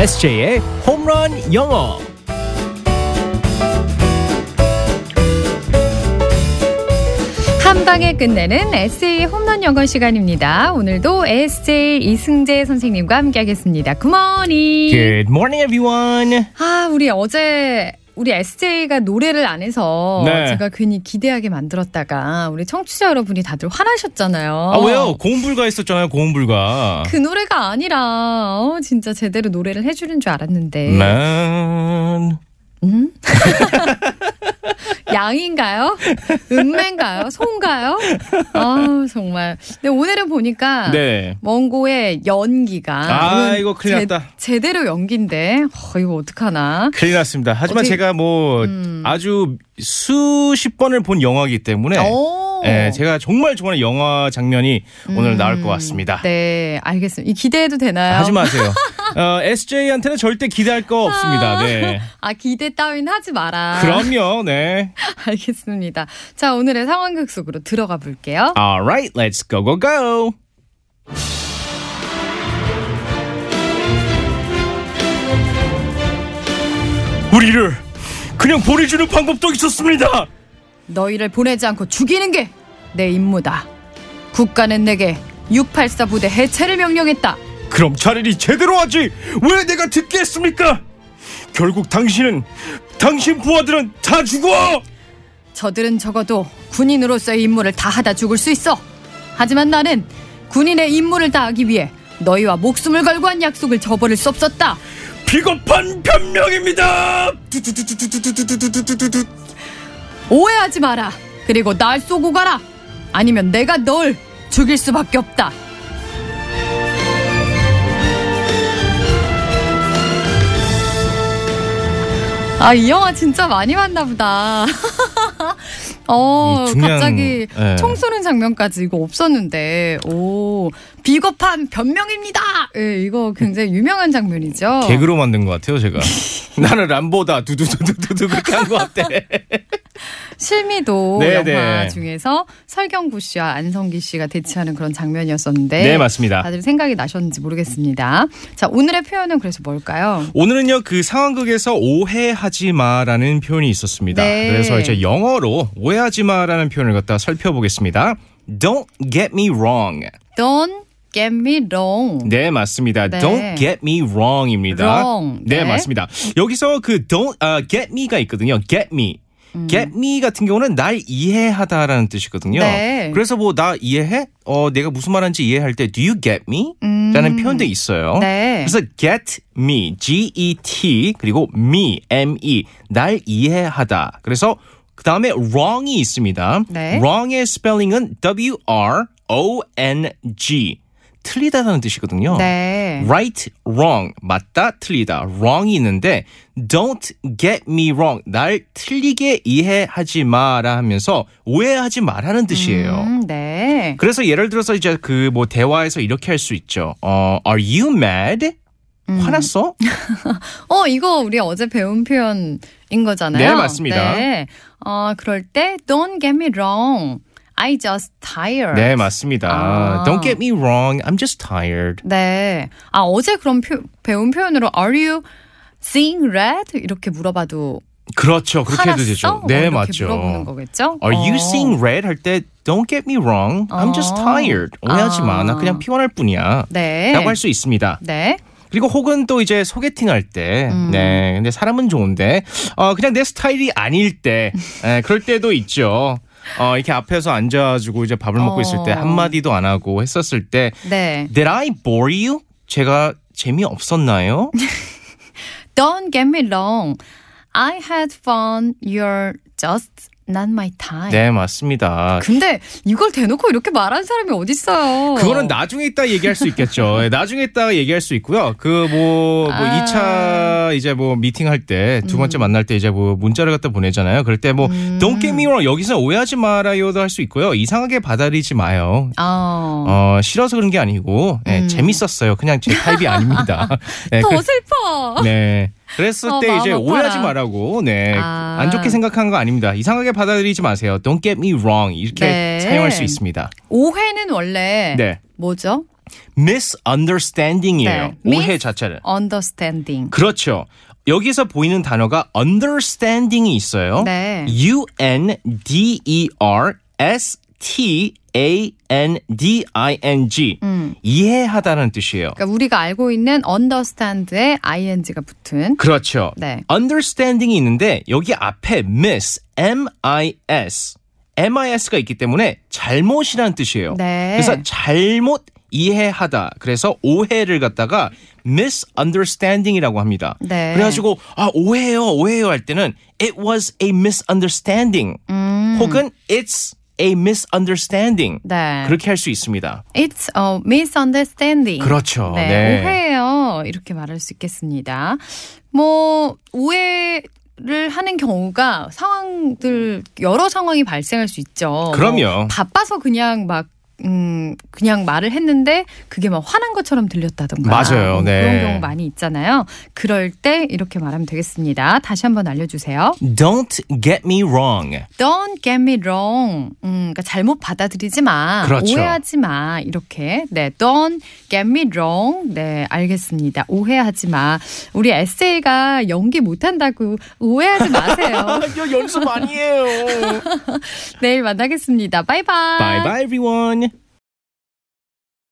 SJ의 홈런 영어. 한 방에 끝내는 에세이 홈런 영어 시간입니다. 오늘도 에세이 이승재 선생님과 함께하겠습니다. 굿모닝. Good morning, everyone. 아, 우리 어제 우리 SJ가 노래를 안 해서 네. 제가 괜히 기대하게 만들었다가 우리 청취자 여러분이 다들 화나셨잖아요. 아 왜요? 고음불가 있었잖아요. 고음불가. 그 노래가 아니라 어, 진짜 제대로 노래를 해주는 줄 알았는데 Man. 음? 양인가요? 음매인가요? 소인가요? 아 정말. 근데 오늘은 보니까 네. 원고의 연기가 아, 이거 큰일 났다. 제, 대로 연기인데 어, 이거 어떡하나? 큰일 났습니다. 하지만 어떻게- 제가 뭐 음. 아주 수십 번을 본 영화이기 때문에 오. 예, 제가 정말 좋아하는 영화 장면이 오늘 나올 것 같습니다. 네, 알겠습니다. 이 기대해도 되나요? 하지 마세요. 어, SJ한테는 절대 기대할 거 없습니다. 네. 아 기대 따윈 하지 마라. 그럼요. 네. 알겠습니다. 자 오늘의 상황극 속으로 들어가 볼게요. Alright, let's go go go. 우리를 그냥 보내주는 방법도 있었습니다. 너희를 보내지 않고 죽이는 게 내 임무다. 국가는 내게 684 부대 해체를 명령했다. 그럼 차라리 제대로 하지. 왜 내가 듣게 했습니까? 결국 당신은 당신 부하들은 다 죽어. 저들은 적어도 군인으로서의 임무를 다하다 죽을 수 있어. 하지만 나는 군인의 임무를 다하기 위해 너희와 목숨을 걸고 한 약속을 저버릴 수 없었다. 비겁한 변명입니다. 오해하지 마라. 그리고 날 쏘고 가라. 아니면 내가 널 죽일 수밖에 없다. 아, 이 영화 진짜 많이 봤나 보다. 어, 이 중요한- 갑자기 예. 총 쏘는 장면까지 이거 없었는데, 오, 비겁한 변명입니다! 예, 이거 굉장히 유명한 장면이죠. 개그로 만든 것 같아요, 제가. 나는 람보다 두두두두두두 그렇게 한 것 같아. 실미도 네, 영화 네. 중에서 설경구 씨와 안성기 씨가 대치하는 그런 장면이었었는데 네, 맞습니다. 다들 생각이 나셨는지 모르겠습니다. 자, 오늘의 표현은 그래서 뭘까요? 오늘은요 그 상황극에서 오해하지 마라는 표현이 있었습니다. 네. 그래서 이제 영어로 오해하지 마라는 표현을 갖다 살펴보겠습니다. Don't get me wrong. Don't get me wrong. 네 맞습니다. 네. Don't get me wrong입니다. wrong. 네, 네. 맞습니다. 여기서 그 don't 아, get me가 있거든요. get me. 음. get me 같은 경우는 날 이해하다라는 뜻이거든요. 네. 그래서 뭐 나 이해해? 어 내가 무슨 말하는지 이해할 때 do you get me? 라는 표현도 있어요. 음. 네. 그래서 get me, G E T 그리고 me, M E 날 이해하다. 그래서 그 다음에 wrong이 있습니다. 네. wrong의 스펠링은 W R O N G 틀리다라는 뜻이거든요. 네. right, wrong 맞다, 틀리다. wrong이 있는데 don't get me wrong 날 틀리게 이해하지 마라 하면서 오해하지 마라는 뜻이에요. 음, 네. 그래서 예를 들어서 이제 그 뭐 대화에서 이렇게 할 수 있죠. 어, are you mad? 음. 화났어? 어, 이거 우리 어제 배운 표현인 거잖아요. 네, 맞습니다. 네. 어, 그럴 때 don't get me wrong. I just tired. 네, 맞습니다. 아. Don't get me wrong. I'm just tired. 네. 아, 어제 그럼 표, 배운 표현으로 are you seeing red? 이렇게 물어봐도 그렇죠. 그렇게 해도 화났어? 되죠. 뭐 네, 이렇게 맞죠. 물어보는 거겠죠? Are you 어. seeing red? 할 때 Don't get me wrong. I'm just 어. tired. 오해하지 마. 나 아. 그냥 피곤할 뿐이야. 네. 라고 할 수 있습니다. 네. 그리고 혹은 또 이제 소개팅 할 때, 음. 네, 근데 사람은 좋은데, 어, 그냥 내 스타일이 아닐 때, 에, 그럴 때도 있죠. 어, 이렇게 앞에서 앉아가지고 이제 밥을 먹고 어. 있을 때 한마디도 안 하고 했었을 때, 네. Did I bore you? 제가 재미없었나요? Don't get me wrong. I had fun. You're just not my time. 네, 맞습니다. 근데 이걸 대놓고 이렇게 말하는 사람이 어딨어요. 그거는 나중에 있다 얘기할 수 있겠죠. 예, 나중에 있다 얘기할 수 있고요. 그 뭐 뭐 아. 2차 이제 뭐 미팅 할 때 두 번째 음. 만날 때 이제 뭐 문자를 갖다 보내잖아요. 그럴 때뭐 don't get me wrong 여기서 오해하지 말아요도 할 수 있고요. 이상하게 받아들이지 마요. 어. 어, 싫어서 그런 게 아니고 예, 음. 재밌었어요. 그냥 제 타입이 아닙니다. 네, 더 그- 슬퍼. 네. 그랬을 어, 때 이제 아파라. 오해하지 말라고 네. 아. 안 좋게 생각한 거 아닙니다. 이상하게 받아들이지 마세요. Don't get me wrong. 이렇게 네. 사용할 수 있습니다. 오해는 원래 네. 뭐죠? misunderstanding이에요. 네. 오해 자체를. understanding. 그렇죠. 여기서 보이는 단어가 understanding이 있어요. 네. U N D E R S T A N D I N G. 음. 이해하다는 뜻이에요. 그러니까 우리가 알고 있는 understand에 ing가 붙은 그렇죠. 네. understanding이 있는데 여기 앞에 miss, M-I-S, M-I-S가 있기 때문에 잘못이라는 뜻이에요. 네. 그래서 잘못 이해하다. 그래서 오해를 갖다가 misunderstanding이라고 합니다. 네. 그래가지고 아 오해요, 오해요 할 때는 it was a misunderstanding 음. 혹은 it's a misunderstanding 네. 그렇게 할 수 있습니다. It's a misunderstanding. 그렇죠. 네, 네. 오해예요. 이렇게 말할 수 있겠습니다. 뭐 오해 를 하는 경우가 상황들 여러 상황이 발생할 수 있죠. 그럼요. 뭐 바빠서 그냥 막 음, 그냥 말을 했는데 그게 막 화난 것처럼 들렸다던가. 맞아요. 뭐 네. 그런 경우 많이 있잖아요. 그럴 때 이렇게 말하면 되겠습니다. 다시 한번 알려주세요. Don't get me wrong. Don't get me wrong. 음, 그러니까 잘못 받아들이지 마. 그렇죠. 오해하지 마. 이렇게. 네, don't get me wrong. 네, 알겠습니다. 오해하지 마. 우리 에세이가 연기 못한다고 오해하지 마세요. 연습 아니에요. 내일 만나겠습니다. 바이바이. bye bye everyone.